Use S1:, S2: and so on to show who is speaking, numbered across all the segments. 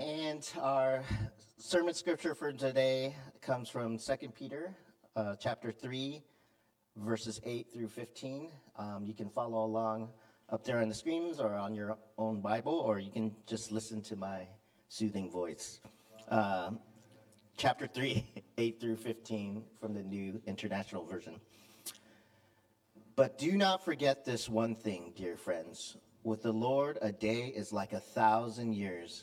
S1: And our sermon scripture for today comes from 2 Peter uh, chapter 3, verses 8 through 15. Um, you can follow along up there on the screens or on your own Bible, or you can just listen to my soothing voice. Uh, chapter 3, 8 through 15 from the New International Version. But do not forget this one thing, dear friends. With the Lord, a day is like a thousand years,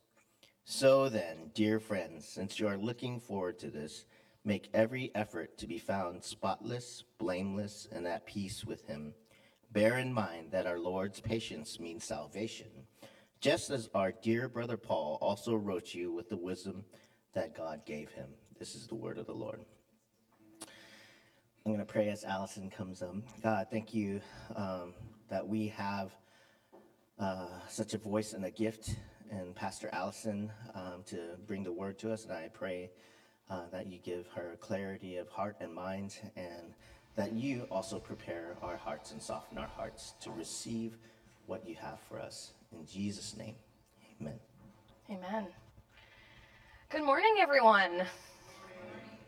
S1: So then, dear friends, since you are looking forward to this, make every effort to be found spotless, blameless, and at peace with him. Bear in mind that our Lord's patience means salvation, just as our dear brother Paul also wrote you with the wisdom that God gave him. This is the word of the Lord. I'm going to pray as Alison comes up. God, thank you um, that we have uh, such a voice and a gift in Pastor Alison um, to bring the word to us. And I pray uh, that you give her clarity of heart and mind, and that you also prepare our hearts and soften our hearts to receive what you have for us. In Jesus' name, amen.
S2: Amen. Good morning, everyone.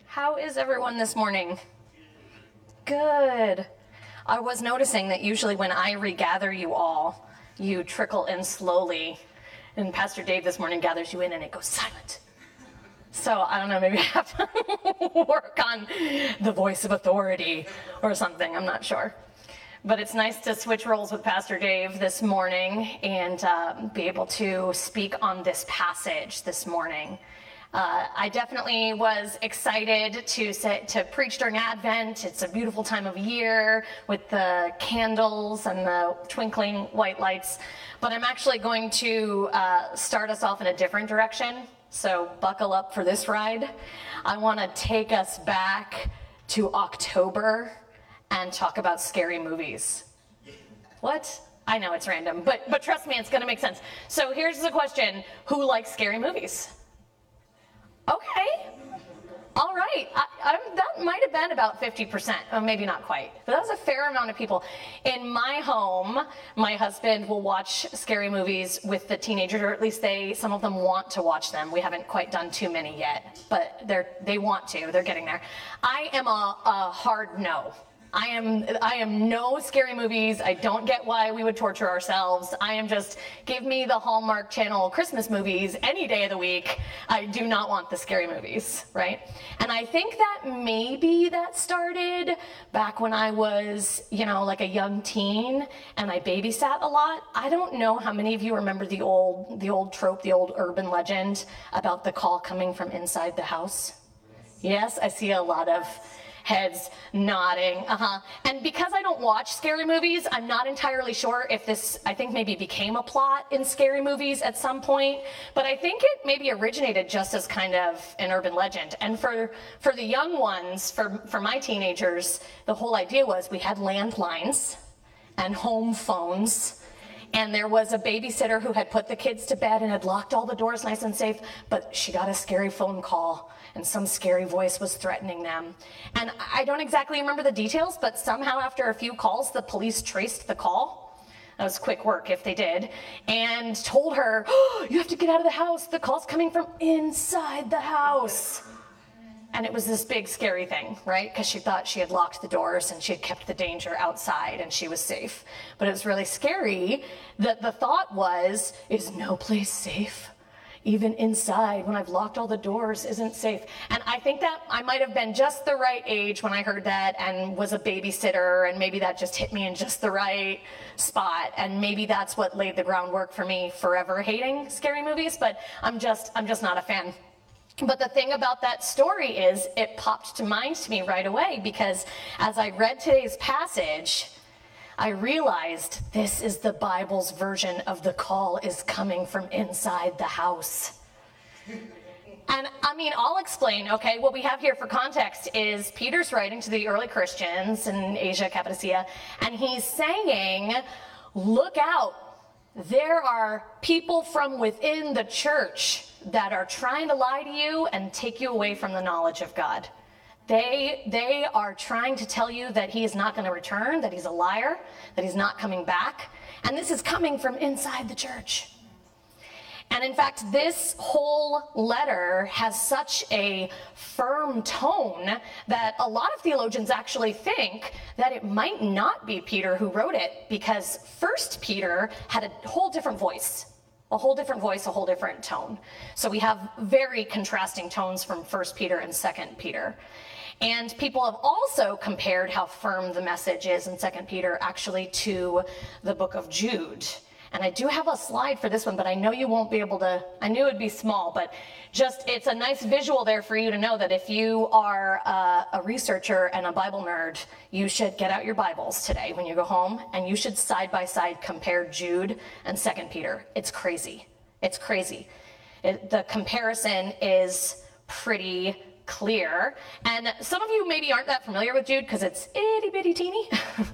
S2: How is everyone this morning? Good. I was noticing that usually when I regather you all, you trickle in slowly. And Pastor Dave this morning gathers you in and it goes silent. So I don't know, maybe I have to work on the voice of authority or something. I'm not sure. But it's nice to switch roles with Pastor Dave this morning and uh, be able to speak on this passage this morning. Uh, I definitely was excited to set, to preach during Advent. It's a beautiful time of year with the candles and the twinkling white lights. But I'm actually going to uh, start us off in a different direction. So buckle up for this ride. I want to take us back to October and talk about scary movies. What? I know it's random, but but trust me, it's going to make sense. So here's the question: Who likes scary movies? Okay. All right. I, that might have been about 50%, or maybe not quite, but that was a fair amount of people. In my home, my husband will watch scary movies with the teenagers, or at least they, some of them want to watch them. We haven't quite done too many yet, but they're, they want to. They're getting there. I am a, a hard no. I am I am no scary movies. I don't get why we would torture ourselves. I am just give me the Hallmark Channel Christmas movies any day of the week. I do not want the scary movies, right? And I think that maybe that started back when I was, you know, like a young teen and I babysat a lot. I don't know how many of you remember the old the old trope, the old urban legend about the call coming from inside the house. Yes, I see a lot of heads nodding. Uh-huh. And because I don't watch scary movies, I'm not entirely sure if this, I think maybe became a plot in scary movies at some point, but I think it maybe originated just as kind of an urban legend. And for, for the young ones, for, for my teenagers, the whole idea was we had landlines and home phones and there was a babysitter who had put the kids to bed and had locked all the doors nice and safe, but she got a scary phone call and some scary voice was threatening them. And I don't exactly remember the details, but somehow after a few calls, the police traced the call. That was quick work if they did. And told her, oh, You have to get out of the house. The call's coming from inside the house. And it was this big scary thing, right? Because she thought she had locked the doors and she had kept the danger outside and she was safe. But it was really scary that the thought was, is no place safe? even inside when I've locked all the doors isn't safe. And I think that I might have been just the right age when I heard that and was a babysitter, and maybe that just hit me in just the right spot. And maybe that's what laid the groundwork for me forever hating scary movies, but I'm just, I'm just not a fan. But the thing about that story is it popped to mind to me right away because as I read today's passage, I realized this is the Bible's version of the call is coming from inside the house. And I mean, I'll explain, okay? What we have here for context is Peter's writing to the early Christians in Asia, Cappadocia, and he's saying, look out. There are people from within the church that are trying to lie to you and take you away from the knowledge of God. They, they are trying to tell you that he is not going to return, that he's a liar, that he's not coming back. And this is coming from inside the church. And in fact, this whole letter has such a firm tone that a lot of theologians actually think that it might not be Peter who wrote it because first Peter had a whole different voice a whole different voice, a whole different tone. So we have very contrasting tones from First Peter and Second Peter. And people have also compared how firm the message is in Second Peter actually to the book of Jude. And I do have a slide for this one, but I know you won't be able to, I knew it'd be small, but just it's a nice visual there for you to know that if you are a, a researcher and a Bible nerd, you should get out your Bibles today when you go home and you should side by side compare Jude and Second Peter. It's crazy. It's crazy. It, the comparison is pretty clear. And some of you maybe aren't that familiar with Jude because it's itty bitty teeny.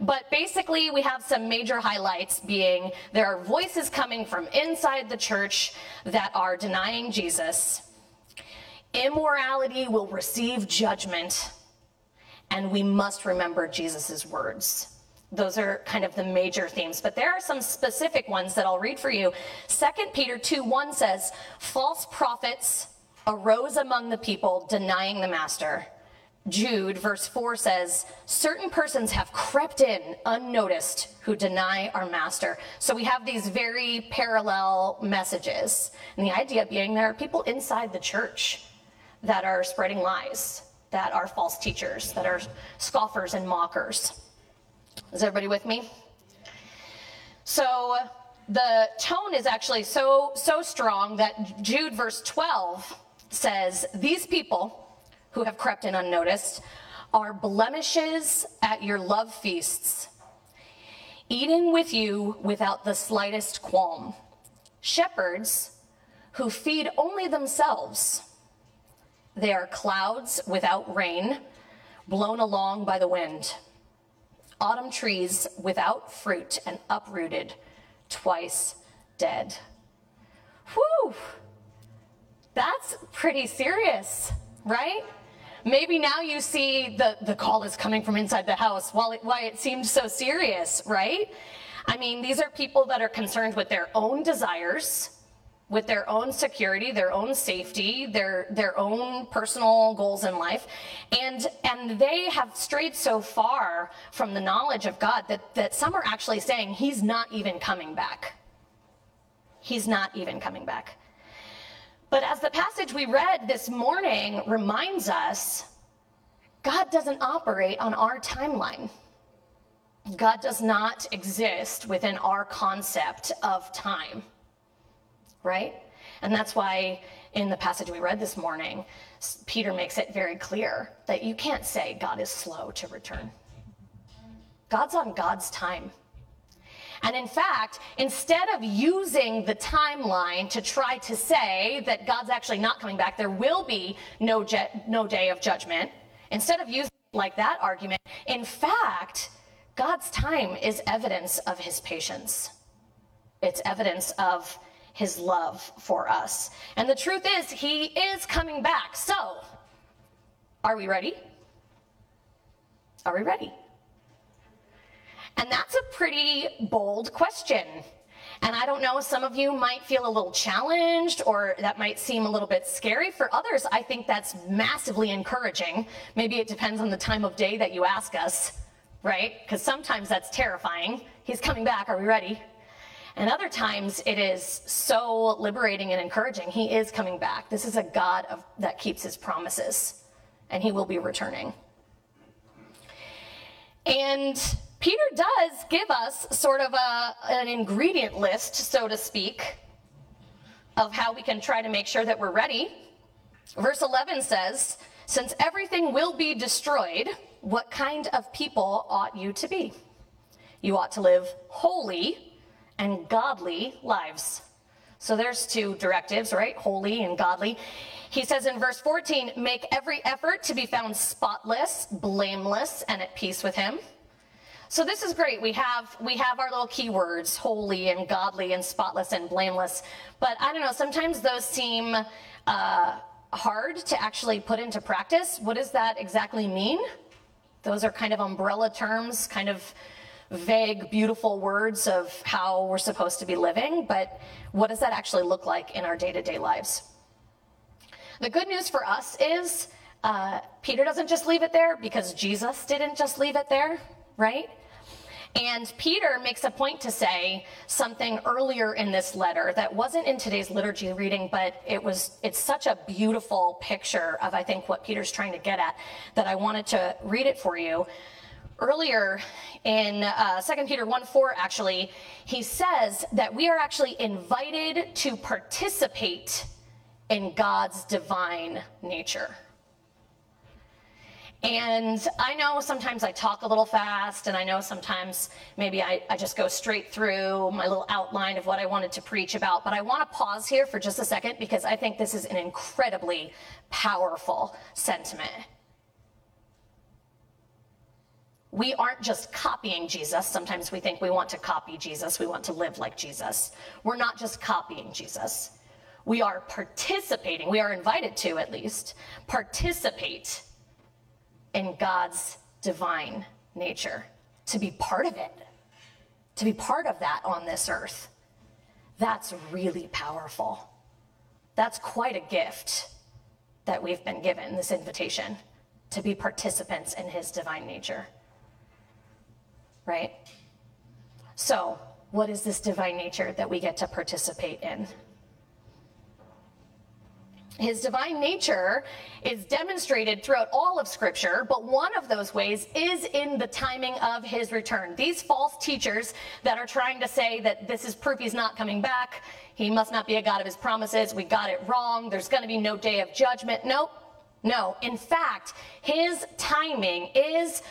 S2: But basically, we have some major highlights being there are voices coming from inside the church that are denying Jesus. Immorality will receive judgment, and we must remember Jesus' words. Those are kind of the major themes, but there are some specific ones that I'll read for you. 2 Peter 2 1 says, False prophets arose among the people, denying the master. Jude, verse 4 says, Certain persons have crept in unnoticed who deny our master. So we have these very parallel messages. And the idea being there are people inside the church that are spreading lies, that are false teachers, that are scoffers and mockers. Is everybody with me? So the tone is actually so so strong that Jude verse 12 says, These people who have crept in unnoticed are blemishes at your love feasts, eating with you without the slightest qualm. Shepherds who feed only themselves. They are clouds without rain, blown along by the wind. Autumn trees without fruit and uprooted, twice dead. Whew! That's pretty serious, right? Maybe now you see the, the call is coming from inside the house, while it, why it seemed so serious, right? I mean, these are people that are concerned with their own desires, with their own security, their own safety, their their own personal goals in life. And and they have strayed so far from the knowledge of God that, that some are actually saying he's not even coming back. He's not even coming back. But as the passage we read this morning reminds us, God doesn't operate on our timeline. God does not exist within our concept of time, right? And that's why in the passage we read this morning, Peter makes it very clear that you can't say God is slow to return. God's on God's time. And in fact, instead of using the timeline to try to say that God's actually not coming back, there will be no, je- no day of judgment, instead of using like that argument, in fact, God's time is evidence of his patience. It's evidence of his love for us. And the truth is, he is coming back. So, are we ready? Are we ready? And that's a pretty bold question. And I don't know, some of you might feel a little challenged or that might seem a little bit scary. For others, I think that's massively encouraging. Maybe it depends on the time of day that you ask us, right? Because sometimes that's terrifying. He's coming back, are we ready? And other times it is so liberating and encouraging. He is coming back. This is a God of, that keeps his promises, and he will be returning. And Peter does give us sort of a, an ingredient list, so to speak, of how we can try to make sure that we're ready. Verse 11 says, Since everything will be destroyed, what kind of people ought you to be? You ought to live holy and godly lives. So there's two directives, right? Holy and godly. He says in verse 14, make every effort to be found spotless, blameless, and at peace with him. So this is great. We have we have our little keywords, holy and godly and spotless and blameless. But I don't know, sometimes those seem uh, hard to actually put into practice. What does that exactly mean? Those are kind of umbrella terms, kind of vague, beautiful words of how we're supposed to be living, but what does that actually look like in our day to day lives? The good news for us is uh, Peter doesn't just leave it there because Jesus didn't just leave it there, right? And Peter makes a point to say something earlier in this letter that wasn't in today's liturgy reading, but it was it's such a beautiful picture of I think what Peter's trying to get at that I wanted to read it for you. Earlier in uh, 2 Peter 1 4, actually, he says that we are actually invited to participate in God's divine nature. And I know sometimes I talk a little fast, and I know sometimes maybe I, I, just go straight through my little outline of what I wanted to preach about. But I want to pause here for just a second because I think this is an incredibly powerful sentiment. We aren't just copying Jesus. Sometimes we think we want to copy Jesus, we want to live like Jesus. We're not just copying Jesus. We are participating, we are invited to at least, participate in God's divine nature, to be part of it, to be part of that on this earth. That's really powerful. That's quite a gift that we've been given, this invitation to be participants in his divine nature. Right? So, what is this divine nature that we get to participate in? His divine nature is demonstrated throughout all of Scripture, but one of those ways is in the timing of his return. These false teachers that are trying to say that this is proof he's not coming back, he must not be a God of his promises, we got it wrong, there's going to be no day of judgment. Nope. No. In fact, his timing is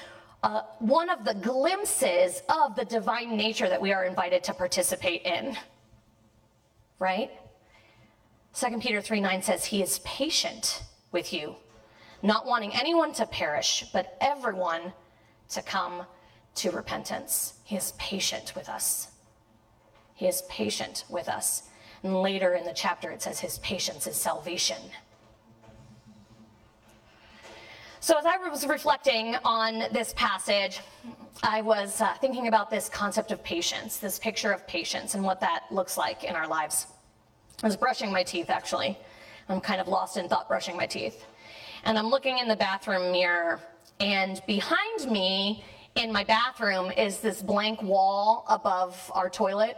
S2: uh, one of the glimpses of the divine nature that we are invited to participate in. Right? 2 Peter 3 9 says, He is patient with you, not wanting anyone to perish, but everyone to come to repentance. He is patient with us. He is patient with us. And later in the chapter, it says, His patience is salvation. So, as I was reflecting on this passage, I was uh, thinking about this concept of patience, this picture of patience, and what that looks like in our lives. I was brushing my teeth actually. I'm kind of lost in thought brushing my teeth. And I'm looking in the bathroom mirror, and behind me in my bathroom is this blank wall above our toilet.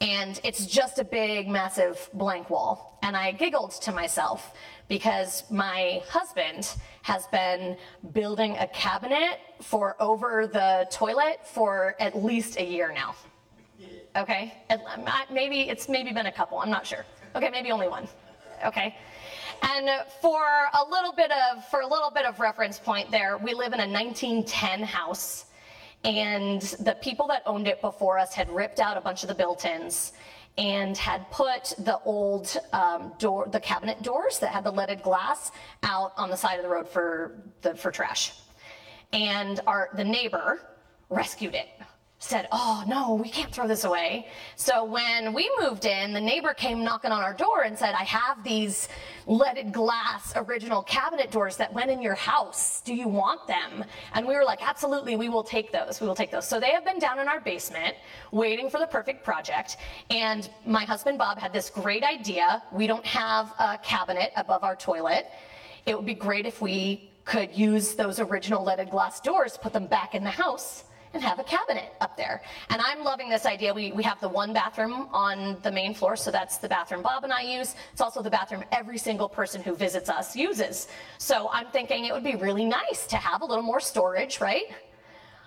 S2: And it's just a big, massive blank wall. And I giggled to myself because my husband has been building a cabinet for over the toilet for at least a year now okay? Maybe it's maybe been a couple, I'm not sure. Okay, maybe only one, okay? And for a little bit of for a little bit of reference point there, we live in a 1910 house, and the people that owned it before us had ripped out a bunch of the built-ins and had put the old um, door, the cabinet doors that had the leaded glass out on the side of the road for the for trash. And our the neighbor rescued it said, Oh, no, we can't throw this away. So when we moved in, the neighbor came knocking on our door and said, I have these leaded glass original cabinet doors that went in your house. Do you want them? And we were like, Absolutely, we will take those. We will take those. So they have been down in our basement waiting for the perfect project. And my husband Bob had this great idea. We don't have a cabinet above our toilet. It would be great if we could use those original leaded glass doors, put them back in the house and have a cabinet up there. And I'm loving this idea. We, we have the one bathroom on the main floor, so that's the bathroom Bob and I use. It's also the bathroom every single person who visits us uses. So I'm thinking it would be really nice to have a little more storage, right?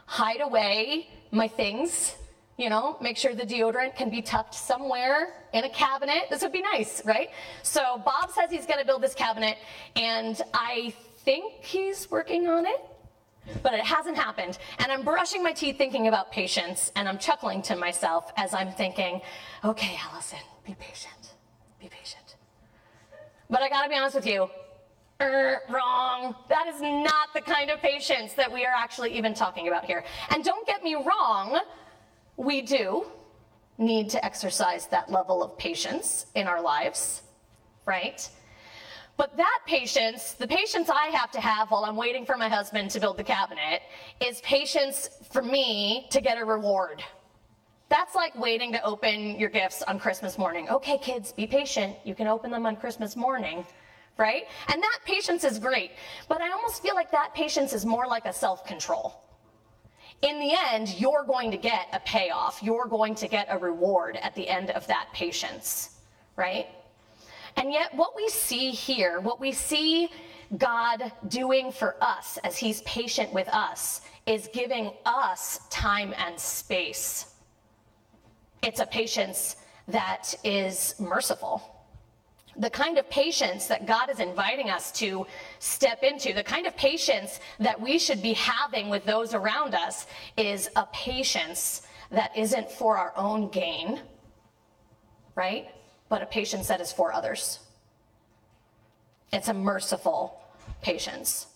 S2: Hide away my things, you know, make sure the deodorant can be tucked somewhere in a cabinet. This would be nice, right? So Bob says he's going to build this cabinet, and I think he's working on it but it hasn't happened. And I'm brushing my teeth thinking about patience, and I'm chuckling to myself as I'm thinking, okay, Alison, be patient, be patient. But I gotta be honest with you, er, wrong. That is not the kind of patience that we are actually even talking about here. And don't get me wrong, we do need to exercise that level of patience in our lives, right? But that patience, the patience I have to have while I'm waiting for my husband to build the cabinet, is patience for me to get a reward. That's like waiting to open your gifts on Christmas morning. Okay, kids, be patient. You can open them on Christmas morning, right? And that patience is great. But I almost feel like that patience is more like a self control. In the end, you're going to get a payoff, you're going to get a reward at the end of that patience, right? And yet, what we see here, what we see God doing for us as He's patient with us, is giving us time and space. It's a patience that is merciful. The kind of patience that God is inviting us to step into, the kind of patience that we should be having with those around us, is a patience that isn't for our own gain, right? But a patience that is for others. It's a merciful patience.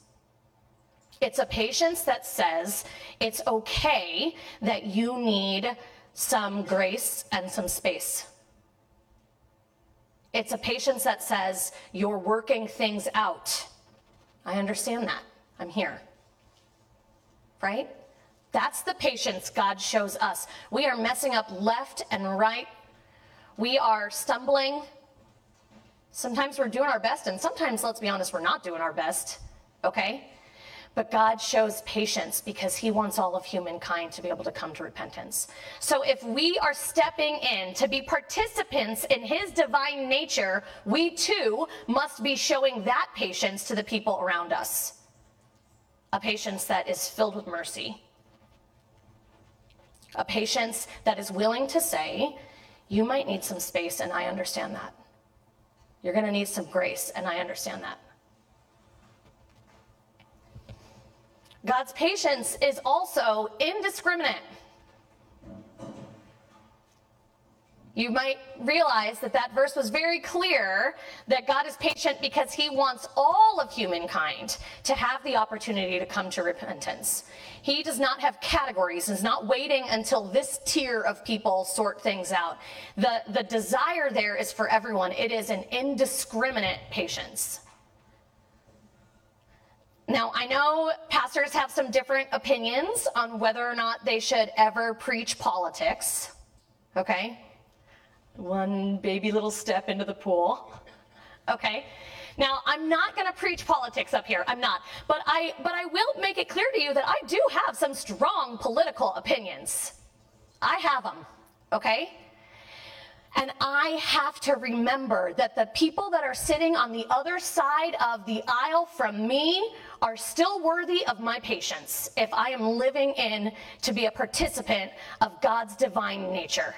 S2: It's a patience that says it's okay that you need some grace and some space. It's a patience that says you're working things out. I understand that. I'm here. Right? That's the patience God shows us. We are messing up left and right we are stumbling. Sometimes we're doing our best, and sometimes, let's be honest, we're not doing our best, okay? But God shows patience because He wants all of humankind to be able to come to repentance. So if we are stepping in to be participants in His divine nature, we too must be showing that patience to the people around us. A patience that is filled with mercy. A patience that is willing to say, you might need some space, and I understand that. You're going to need some grace, and I understand that. God's patience is also indiscriminate. You might realize that that verse was very clear that God is patient because he wants all of humankind to have the opportunity to come to repentance. He does not have categories, is not waiting until this tier of people sort things out. The, the desire there is for everyone, it is an indiscriminate patience. Now, I know pastors have some different opinions on whether or not they should ever preach politics, okay? One baby little step into the pool. Okay? Now, I'm not going to preach politics up here. I'm not. But I but I will make it clear to you that I do have some strong political opinions. I have them. Okay? And I have to remember that the people that are sitting on the other side of the aisle from me are still worthy of my patience if I am living in to be a participant of God's divine nature.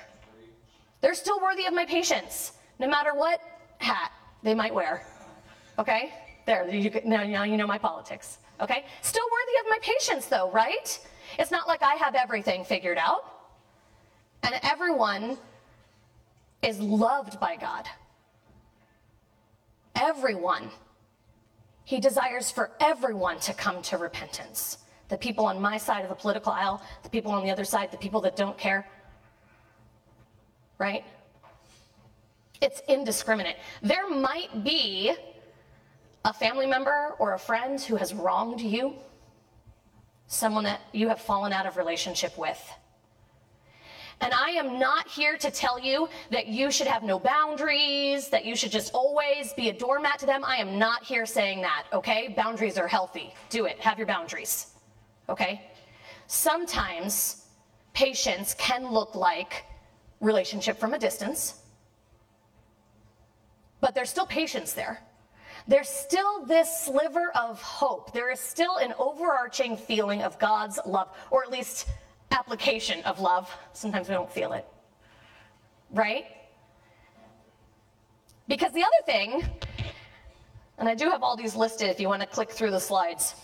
S2: They're still worthy of my patience, no matter what hat they might wear. Okay? There, you, now, now you know my politics. Okay? Still worthy of my patience, though, right? It's not like I have everything figured out. And everyone is loved by God. Everyone. He desires for everyone to come to repentance. The people on my side of the political aisle, the people on the other side, the people that don't care right? It's indiscriminate. There might be a family member or a friend who has wronged you, someone that you have fallen out of relationship with. And I am not here to tell you that you should have no boundaries, that you should just always be a doormat to them. I am not here saying that, okay? Boundaries are healthy. Do it. Have your boundaries, okay? sometimes patience can look like relationship from a distance, but there's still patience there. There's still this sliver of hope. There is still an overarching feeling of God's love, or at least application of love. Sometimes we don't feel it. Right? Because the other thing, and I do have all these listed if you want to click through the slides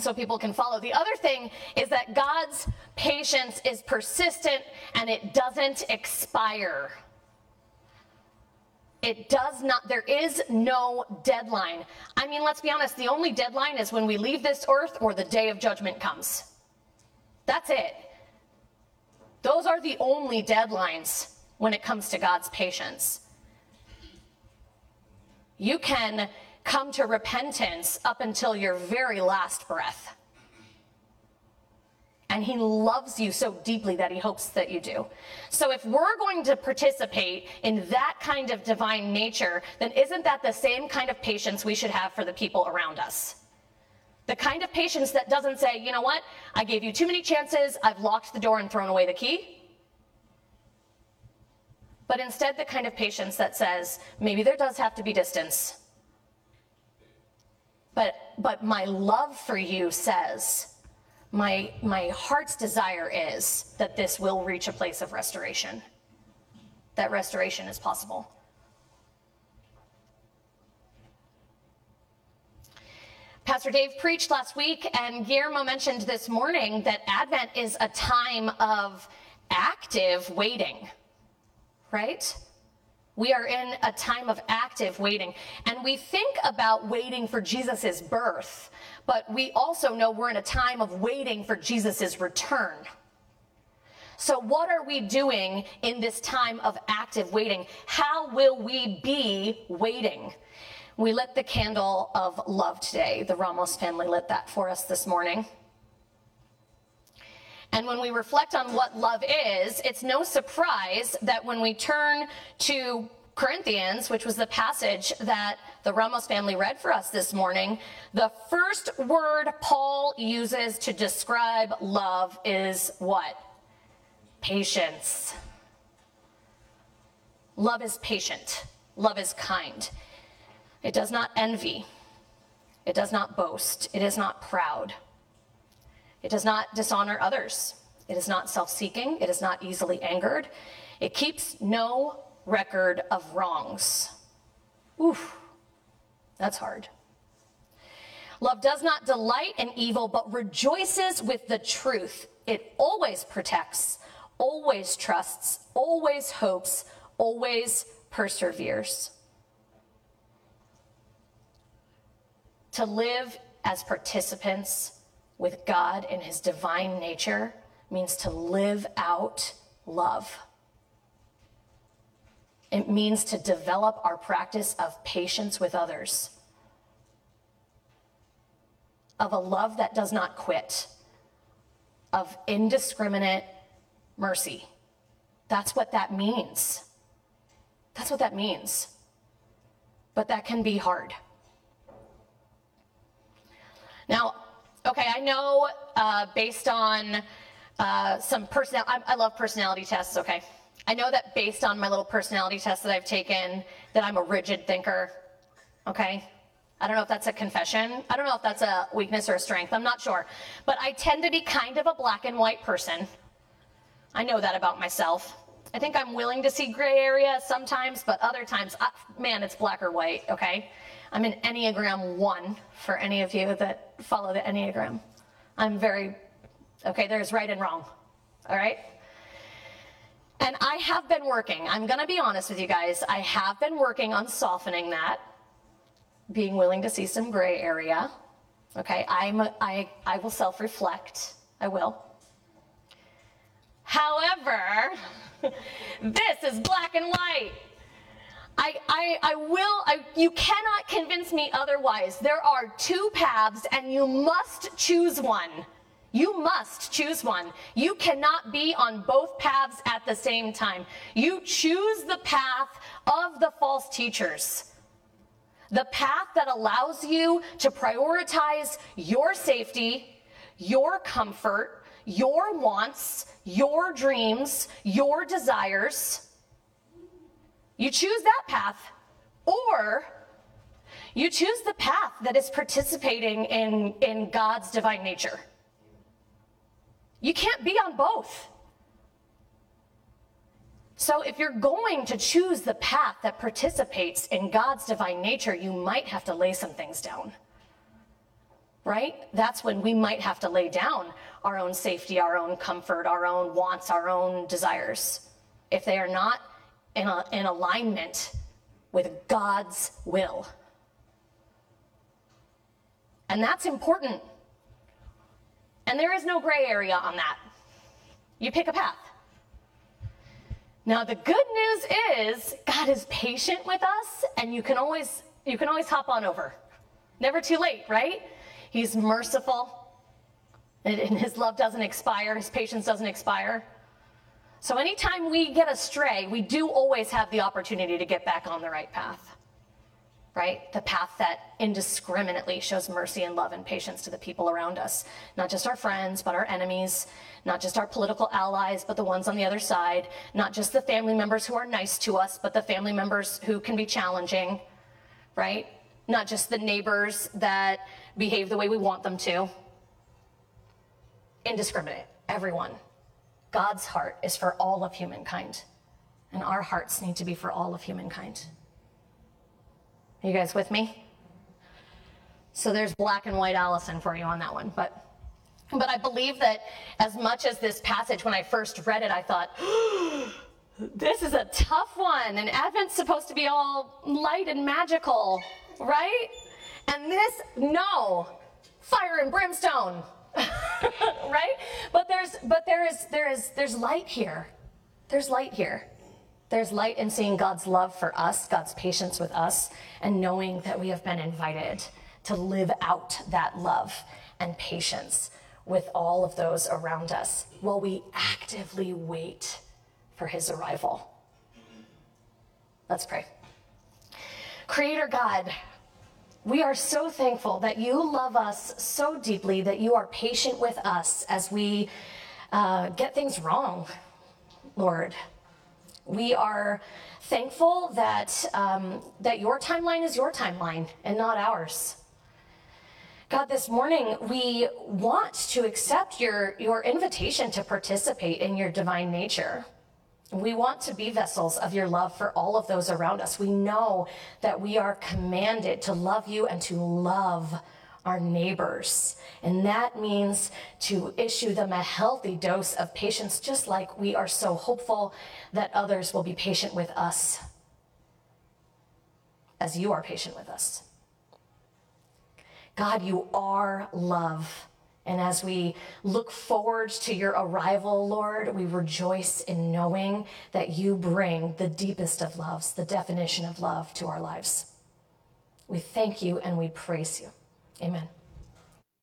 S2: so people can follow. The other thing is that God's patience is persistent and it doesn't expire. It does not, there is no deadline. I mean, let's be honest, the only deadline is when we leave this earth or the day of judgment comes. That's it. Those are the only deadlines when it comes to God's patience. You can come to repentance up until your very last breath. And he loves you so deeply that he hopes that you do. So, if we're going to participate in that kind of divine nature, then isn't that the same kind of patience we should have for the people around us? The kind of patience that doesn't say, you know what, I gave you too many chances, I've locked the door and thrown away the key. But instead, the kind of patience that says, maybe there does have to be distance. But, but my love for you says, my, my heart's desire is that this will reach a place of restoration, that restoration is possible. Pastor Dave preached last week, and Guillermo mentioned this morning that Advent is a time of active waiting, right? We are in a time of active waiting. And we think about waiting for Jesus' birth, but we also know we're in a time of waiting for Jesus' return. So, what are we doing in this time of active waiting? How will we be waiting? We lit the candle of love today. The Ramos family lit that for us this morning. And when we reflect on what love is, it's no surprise that when we turn to Corinthians, which was the passage that the Ramos family read for us this morning, the first word Paul uses to describe love is what? Patience. Love is patient. Love is kind. It does not envy. It does not boast. It is not proud. It does not dishonor others. It is not self seeking. It is not easily angered. It keeps no record of wrongs. Oof, that's hard. Love does not delight in evil, but rejoices with the truth. It always protects, always trusts, always hopes, always perseveres. To live as participants with God in his divine nature means to live out love. It means to develop our practice of patience with others, of a love that does not quit, of indiscriminate mercy. That's what that means. That's what that means. But that can be hard. Now, okay, I know uh, based on uh, some personal, I, I love personality tests, okay? I know that based on my little personality test that I've taken, that I'm a rigid thinker, okay? I don't know if that's a confession. I don't know if that's a weakness or a strength. I'm not sure. But I tend to be kind of a black and white person. I know that about myself. I think I'm willing to see gray area sometimes, but other times, I, man, it's black or white, okay? I'm an Enneagram 1 for any of you that follow the Enneagram. I'm very, okay, there's right and wrong, all right? And I have been working, I'm gonna be honest with you guys, I have been working on softening that, being willing to see some gray area. Okay, I'm, I, I will self reflect, I will. However, this is black and white. I, I, I will, I, you cannot convince me otherwise. There are two paths and you must choose one. You must choose one. You cannot be on both paths at the same time. You choose the path of the false teachers. The path that allows you to prioritize your safety, your comfort, your wants, your dreams, your desires. You choose that path, or you choose the path that is participating in, in God's divine nature. You can't be on both. So, if you're going to choose the path that participates in God's divine nature, you might have to lay some things down. Right? That's when we might have to lay down our own safety, our own comfort, our own wants, our own desires. If they are not in, a, in alignment with God's will. And that's important. And there is no gray area on that. You pick a path. Now the good news is God is patient with us and you can always you can always hop on over. Never too late, right? He's merciful. And his love doesn't expire, his patience doesn't expire. So anytime we get astray, we do always have the opportunity to get back on the right path. Right? The path that indiscriminately shows mercy and love and patience to the people around us. Not just our friends, but our enemies. Not just our political allies, but the ones on the other side. Not just the family members who are nice to us, but the family members who can be challenging. Right? Not just the neighbors that behave the way we want them to. Indiscriminate. Everyone. God's heart is for all of humankind, and our hearts need to be for all of humankind. Are you guys with me? So there's black and white Alison for you on that one, but but I believe that as much as this passage, when I first read it, I thought, this is a tough one, and Advent's supposed to be all light and magical, right? And this, no, fire and brimstone. right? But there's but there is there is there's light here. There's light here. There's light in seeing God's love for us, God's patience with us, and knowing that we have been invited to live out that love and patience with all of those around us while we actively wait for his arrival. Let's pray. Creator God, we are so thankful that you love us so deeply, that you are patient with us as we uh, get things wrong, Lord. We are thankful that, um, that your timeline is your timeline and not ours. God, this morning we want to accept your, your invitation to participate in your divine nature. We want to be vessels of your love for all of those around us. We know that we are commanded to love you and to love our neighbors. And that means to issue them a healthy dose of patience, just like we are so hopeful that others will be patient with us as you are patient with us. God, you are love. And as we look forward to your arrival, Lord, we rejoice in knowing that you bring the deepest of loves, the definition of love to our lives. We thank you and we praise you. Amen.